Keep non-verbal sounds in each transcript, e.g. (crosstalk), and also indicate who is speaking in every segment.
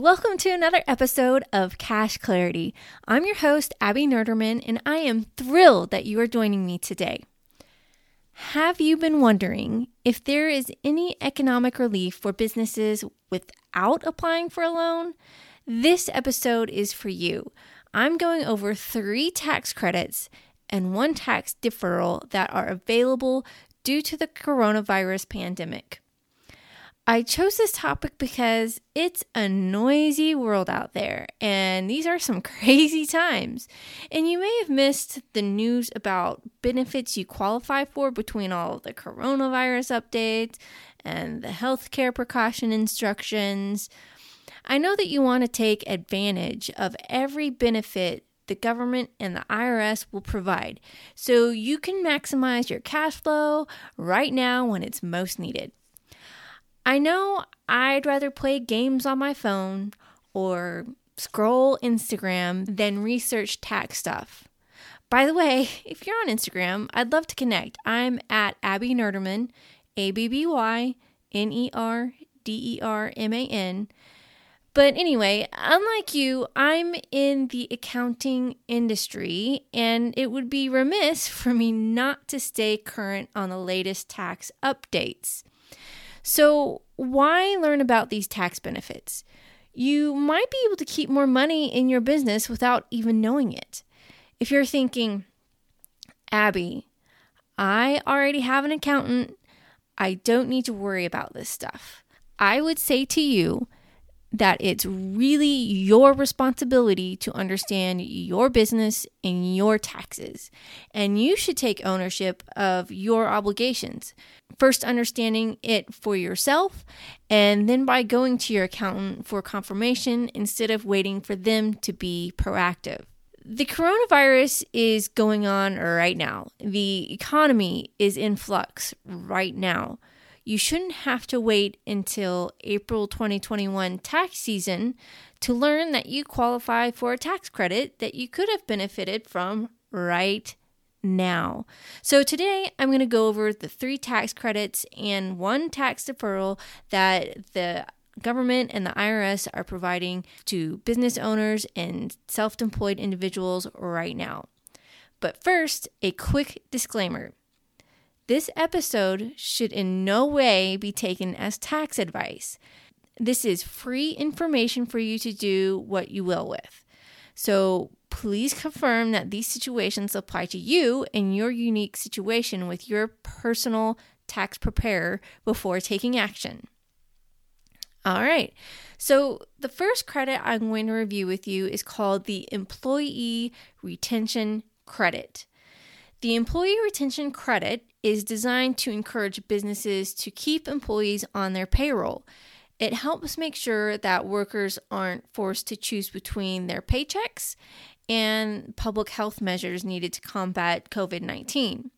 Speaker 1: welcome to another episode of Cash Clarity. I'm your host, Abby Nerderman, and I am thrilled that you are joining me today. Have you been wondering if there is any economic relief for businesses without applying for a loan? This episode is for you. I'm going over three tax credits and one tax deferral that are available due to the coronavirus pandemic. I chose this topic because it's a noisy world out there, and these are some (laughs) crazy times. And you may have missed the news about benefits you qualify for between all of the coronavirus updates and the healthcare precaution instructions. I know that you want to take advantage of every benefit the government and the IRS will provide so you can maximize your cash flow right now when it's most needed. I know I'd rather play games on my phone or scroll Instagram than research tax stuff. By the way, (laughs) if you're on Instagram, I'd love to connect. I'm at Abby Nerderman, A B B Y N E R D E R M A N. But anyway, unlike you, I'm in the accounting industry, and it would be remiss (laughs) for me not to stay current on the latest tax updates. So, why learn about these tax benefits? You might be able to keep more money in your business without even knowing it. If you're thinking, Abby, I already have an accountant, I don't need to worry about this stuff. I would say to you that it's really your responsibility to understand your business and your taxes. And you should take ownership of your obligations. First, understanding it for yourself, and then by going to your accountant for confirmation instead of waiting for them to be proactive. The coronavirus is going on right now. The economy is in flux right now you shouldn't have to wait until April 2021 tax season to learn that you qualify for a tax credit that you could have benefited from right now. So today I'm going to go over the three tax credits and one tax deferral that the government and the IRS are providing to business owners and self employed individuals right now. But first, a quick disclaimer. This episode should in no way be taken as tax advice. This is free information for you to do what you will with. So please confirm that these situations apply to you and your unique situation with your personal tax preparer before taking action. All right. So, the first credit I'm going to review with you is called the Employee Retention Credit. The Employee Retention Credit is designed to encourage businesses to keep employees on their payroll. It helps make sure that workers aren't forced to choose between their paychecks and public health measures needed to combat COVID 19.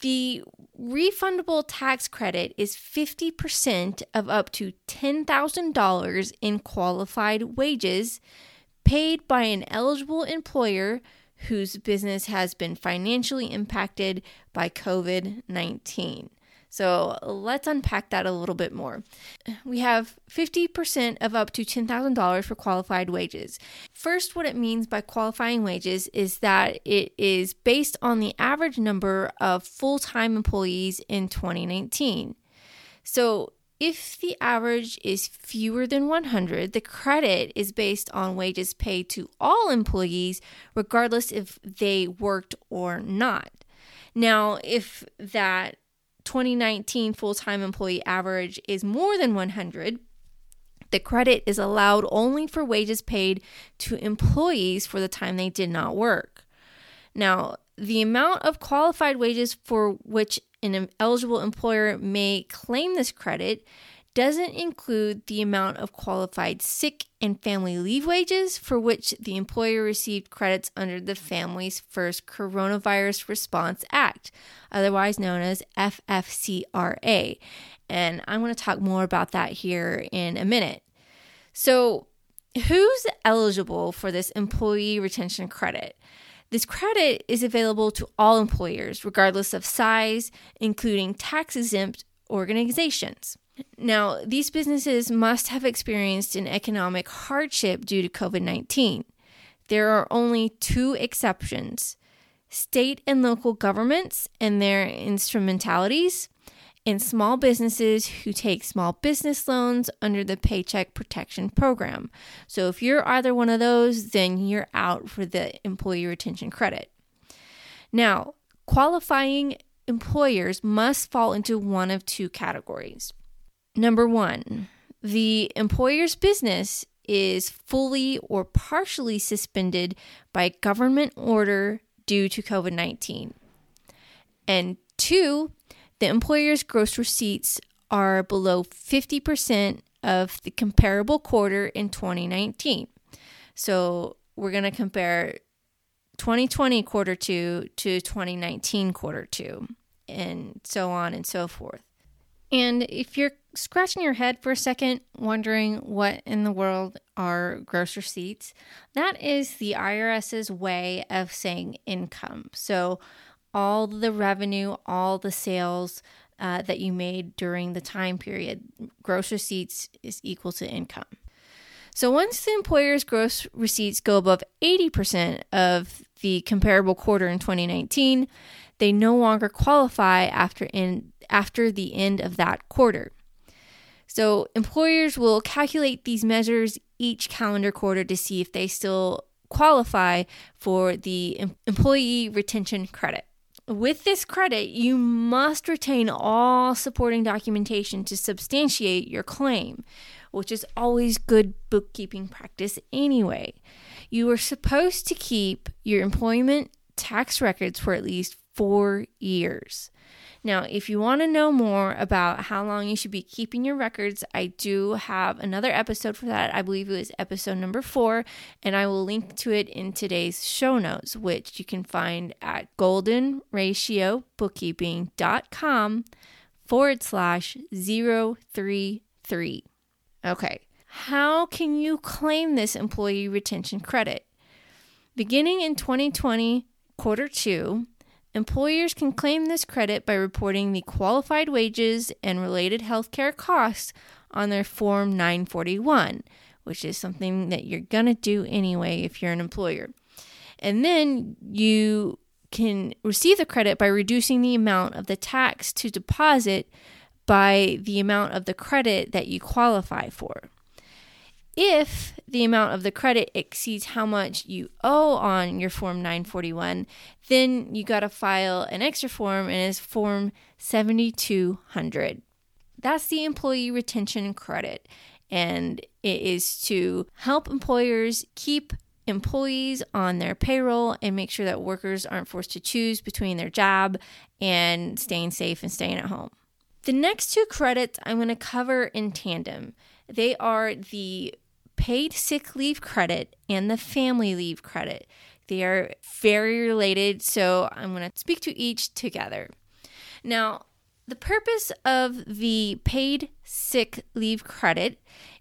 Speaker 1: The refundable tax credit is 50% of up to $10,000 in qualified wages paid by an eligible employer whose business has been financially impacted by COVID 19. So let's unpack that a little bit more. We have 50% of up to $10,000 for qualified wages. First, what it means by qualifying wages is that it is based on the average number of full time employees in 2019. So if the average is fewer than 100, the credit is based on wages paid to all employees, regardless if they worked or not. Now, if that 2019 full time employee average is more than 100, the credit is allowed only for wages paid to employees for the time they did not work. Now, the amount of qualified wages for which an eligible employer may claim this credit doesn't include the amount of qualified sick and family leave wages for which the employer received credits under the Families First Coronavirus Response Act, otherwise known as FFCRA. And I'm going to talk more about that here in a minute. So, who's eligible for this employee retention credit? This credit is available to all employers, regardless of size, including tax exempt organizations. Now, these businesses must have experienced an economic hardship due to COVID 19. There are only two exceptions state and local governments and their instrumentalities, and small businesses who take small business loans under the Paycheck Protection Program. So, if you're either one of those, then you're out for the employee retention credit. Now, qualifying employers must fall into one of two categories. Number one, the employer's business is fully or partially suspended by government order due to COVID 19. And two, the employer's gross receipts are below 50% of the comparable quarter in 2019. So we're going to compare 2020 quarter two to 2019 quarter two, and so on and so forth. And if you're scratching your head for a second, wondering what in the world are gross receipts, that is the IRS's way of saying income. So, all the revenue, all the sales uh, that you made during the time period, gross receipts is equal to income. So once the employer's gross receipts go above 80% of the comparable quarter in 2019, they no longer qualify after in after the end of that quarter. So employers will calculate these measures each calendar quarter to see if they still qualify for the employee retention credit. With this credit, you must retain all supporting documentation to substantiate your claim, which is always good bookkeeping practice anyway. You are supposed to keep your employment tax records for at least four years. Now, if you want to know more about how long you should be keeping your records, I do have another episode for that. I believe it was episode number four, and I will link to it in today's show notes, which you can find at goldenratiobookkeeping.com forward slash 033. Okay, how can you claim this employee retention credit? Beginning in 2020, quarter two, employers can claim this credit by reporting the qualified wages and related healthcare costs on their Form 941, which is something that you're going to do anyway if you're an employer. And then you can receive the credit by reducing the amount of the tax to deposit by the amount of the credit that you qualify for. If the amount of the credit exceeds how much you owe on your Form 941, then you got to file an extra form and it's Form 7200. That's the employee retention credit, and it is to help employers keep employees on their payroll and make sure that workers aren't forced to choose between their job and staying safe and staying at home. The next two credits I'm going to cover in tandem. They are the paid sick leave credit and the family leave credit. They are very related, so I'm going to speak to each together. Now, the purpose of the paid sick leave credit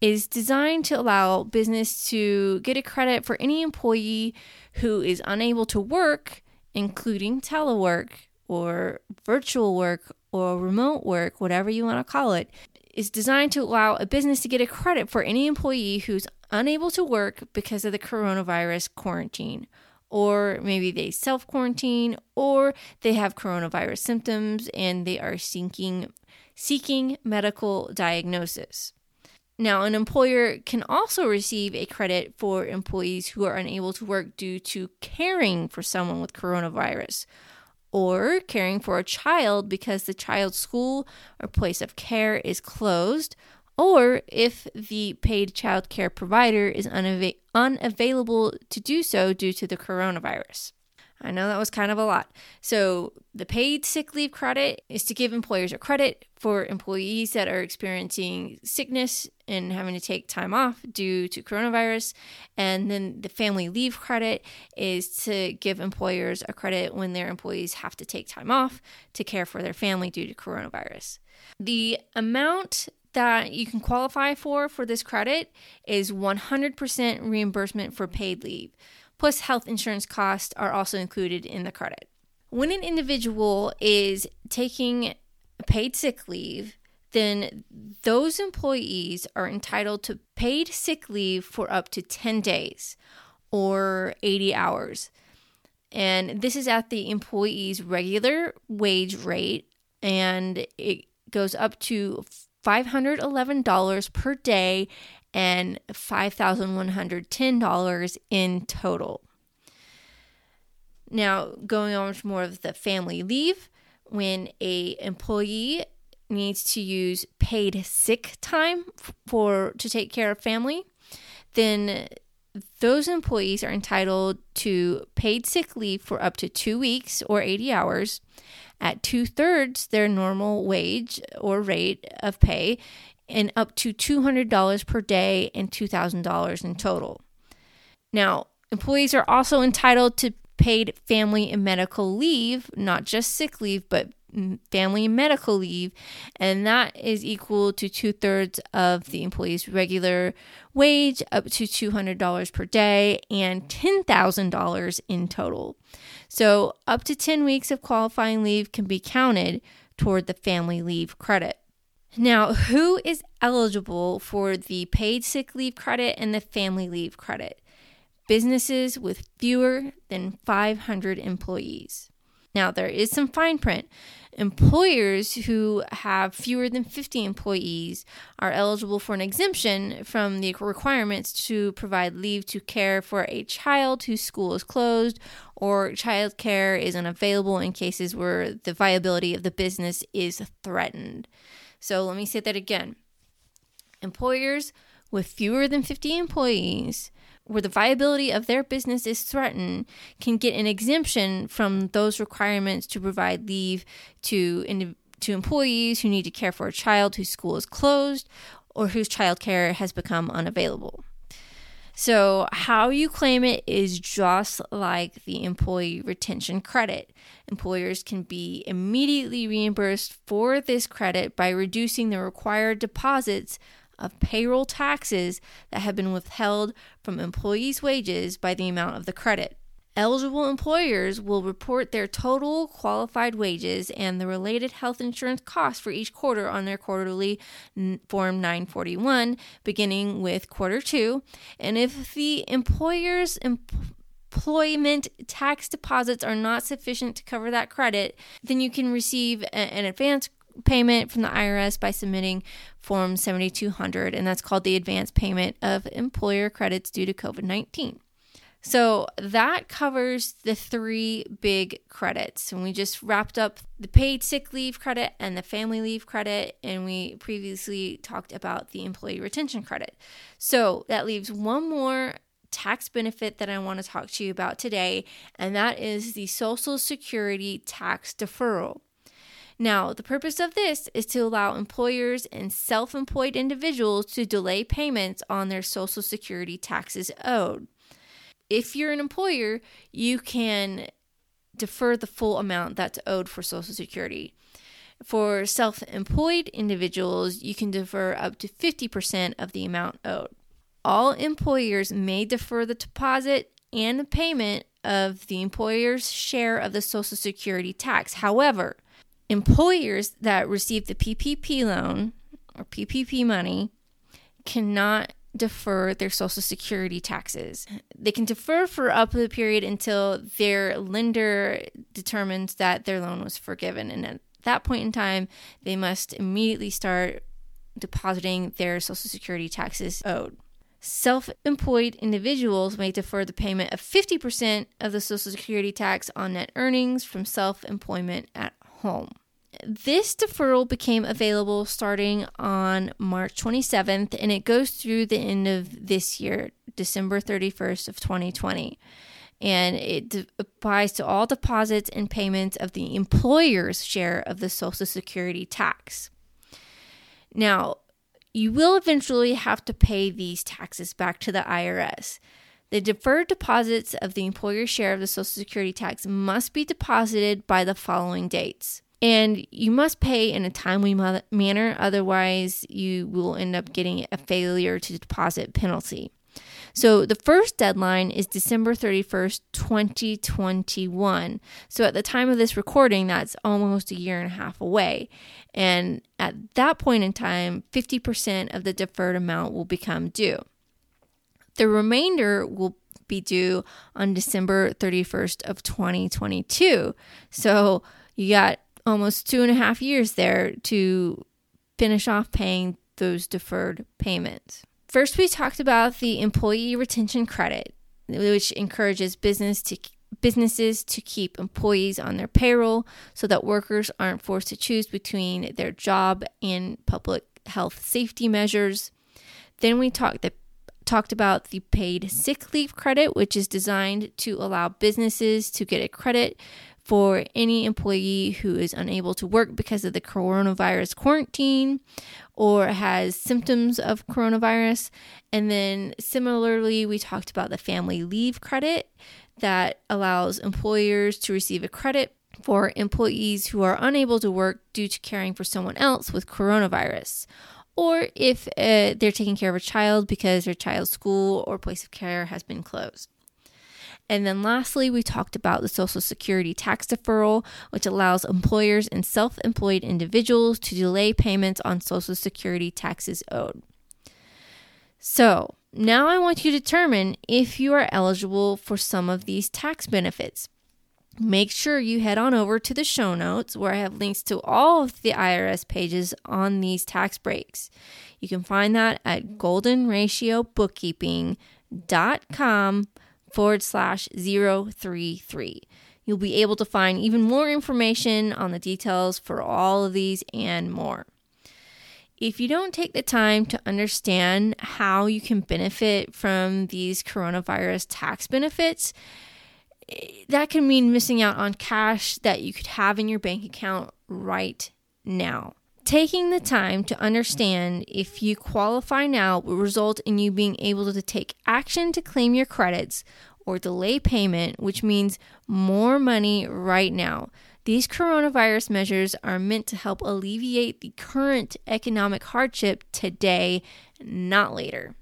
Speaker 1: is designed to allow business to get a credit for any employee who is unable to work, including telework or virtual work or remote work, whatever you want to call it, is designed to allow a business to get a credit for any employee who's unable to work because of the coronavirus quarantine. Or maybe they self quarantine, or they have coronavirus symptoms and they are seeking, seeking medical diagnosis. Now, an employer can also receive a credit for employees who are unable to work due to caring for someone with coronavirus or caring for a child because the child's school or place of care is closed, or if the paid child care provider is unava- unavailable to do so due to the coronavirus. I know that was kind of a lot. So, the paid sick leave credit is to give employers a credit for employees that are experiencing sickness and having to take time off due to coronavirus. And then the family leave credit is to give employers a credit when their employees have to take time off to care for their family due to coronavirus. The amount that you can qualify for for this credit is 100% reimbursement for paid leave plus health insurance costs are also included in the credit. When an individual is taking paid sick leave, then those employees are entitled to paid sick leave for up to 10 days or 80 hours. And this is at the employee's regular wage rate, and it goes up to $511 per day and $5,110 in total. Now, going on to more of the family leave, when a employee needs to use paid sick time for to take care of family, then those employees are entitled to paid sick leave for up to two weeks or 80 hours at two thirds their normal wage or rate of pay and up to $200 per day and $2,000 in total. Now, employees are also entitled to paid family and medical leave, not just sick leave, but family and medical leave, and that is equal to two thirds of the employee's regular wage, up to $200 per day, and $10,000 in total. So, up to 10 weeks of qualifying leave can be counted toward the family leave credit. Now, who is eligible for the paid sick leave credit and the family leave credit? Businesses with fewer than 500 employees. Now, there is some fine print. Employers who have fewer than 50 employees are eligible for an exemption from the requirements to provide leave to care for a child whose school is closed or child care is unavailable in cases where the viability of the business is threatened. So let me say that again. Employers with fewer than 50 employees where the viability of their business is threatened can get an exemption from those requirements to provide leave to to employees who need to care for a child whose school is closed or whose child care has become unavailable. So, how you claim it is just like the employee retention credit. Employers can be immediately reimbursed for this credit by reducing the required deposits of payroll taxes that have been withheld from employees' wages by the amount of the credit. Eligible employers will report their total qualified wages and the related health insurance costs for each quarter on their quarterly Form 941, beginning with quarter two. And if the employer's employment tax deposits are not sufficient to cover that credit, then you can receive an advance payment from the IRS by submitting Form 7200, and that's called the advance payment of employer credits due to COVID 19. So that covers the three big credits. And we just wrapped up the paid sick leave credit and the family leave credit. And we previously talked about the employee retention credit. So that leaves one more tax benefit that I want to talk to you about today, and that is the Social Security tax deferral. Now, the purpose of this is to allow employers and self employed individuals to delay payments on their Social Security taxes owed. If you're an employer, you can defer the full amount that's owed for Social Security. For self employed individuals, you can defer up to 50% of the amount owed. All employers may defer the deposit and the payment of the employer's share of the Social Security tax. However, employers that receive the PPP loan or PPP money cannot defer their social security taxes. They can defer for up to the period until their lender determines that their loan was forgiven and at that point in time they must immediately start depositing their social security taxes owed. Self employed individuals may defer the payment of 50% of the Social Security tax on net earnings from self employment at home. This deferral became available starting on March 27th and it goes through the end of this year, December 31st of 2020. And it de- applies to all deposits and payments of the employer's share of the Social Security tax. Now, you will eventually have to pay these taxes back to the IRS. The deferred deposits of the employer's share of the Social Security tax must be deposited by the following dates and you must pay in a timely manner, otherwise, you will end up getting a failure to deposit penalty. So the first deadline is December 31st, 2021. So at the time of this recording, that's almost a year and a half away. And at that point in time, 50% of the deferred amount will become due. The remainder will be due on December 31st of 2022. So you got almost two and a half years there to finish off paying those deferred payments. First, we talked about the employee retention credit, which encourages business to businesses to keep employees on their payroll so that workers aren't forced to choose between their job and public health safety measures. Then we talked talked about the paid sick leave credit, which is designed to allow businesses to get a credit for any employee who is unable to work because of the coronavirus quarantine or has symptoms of coronavirus. And then similarly, we talked about the family leave credit that allows employers to receive a credit for employees who are unable to work due to caring for someone else with coronavirus. Or if uh, they're taking care of a child because their child's school or place of care has been closed. And then lastly, we talked about the Social Security tax deferral, which allows employers and self employed individuals to delay payments on Social Security taxes owed. So, now I want you to determine if you are eligible for some of these tax benefits. Make sure you head on over to the show notes where I have links to all of the IRS pages on these tax breaks. You can find that at goldenratiobookkeeping.com forward slash 033. You'll be able to find even more information on the details for all of these and more. If you don't take the time to understand how you can benefit from these coronavirus tax benefits, that can mean missing out on cash that you could have in your bank account right now. Taking the time to understand if you qualify now will result in you being able to take action to claim your credits or delay payment, which means more money right now. These coronavirus measures are meant to help alleviate the current economic hardship today, not later.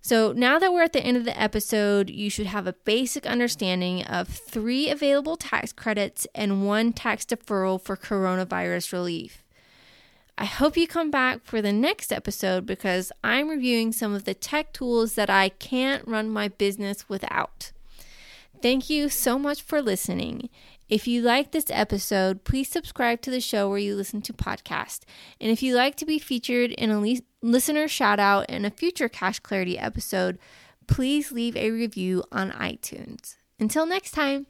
Speaker 1: So, now that we're at the end of the episode, you should have a basic understanding of three available tax credits and one tax deferral for coronavirus relief. I hope you come back for the next episode because I'm reviewing some of the tech tools that I can't run my business without. Thank you so much for listening. If you like this episode, please subscribe to the show where you listen to podcasts. And if you'd like to be featured in a le- listener shout out in a future Cash Clarity episode, please leave a review on iTunes. Until next time.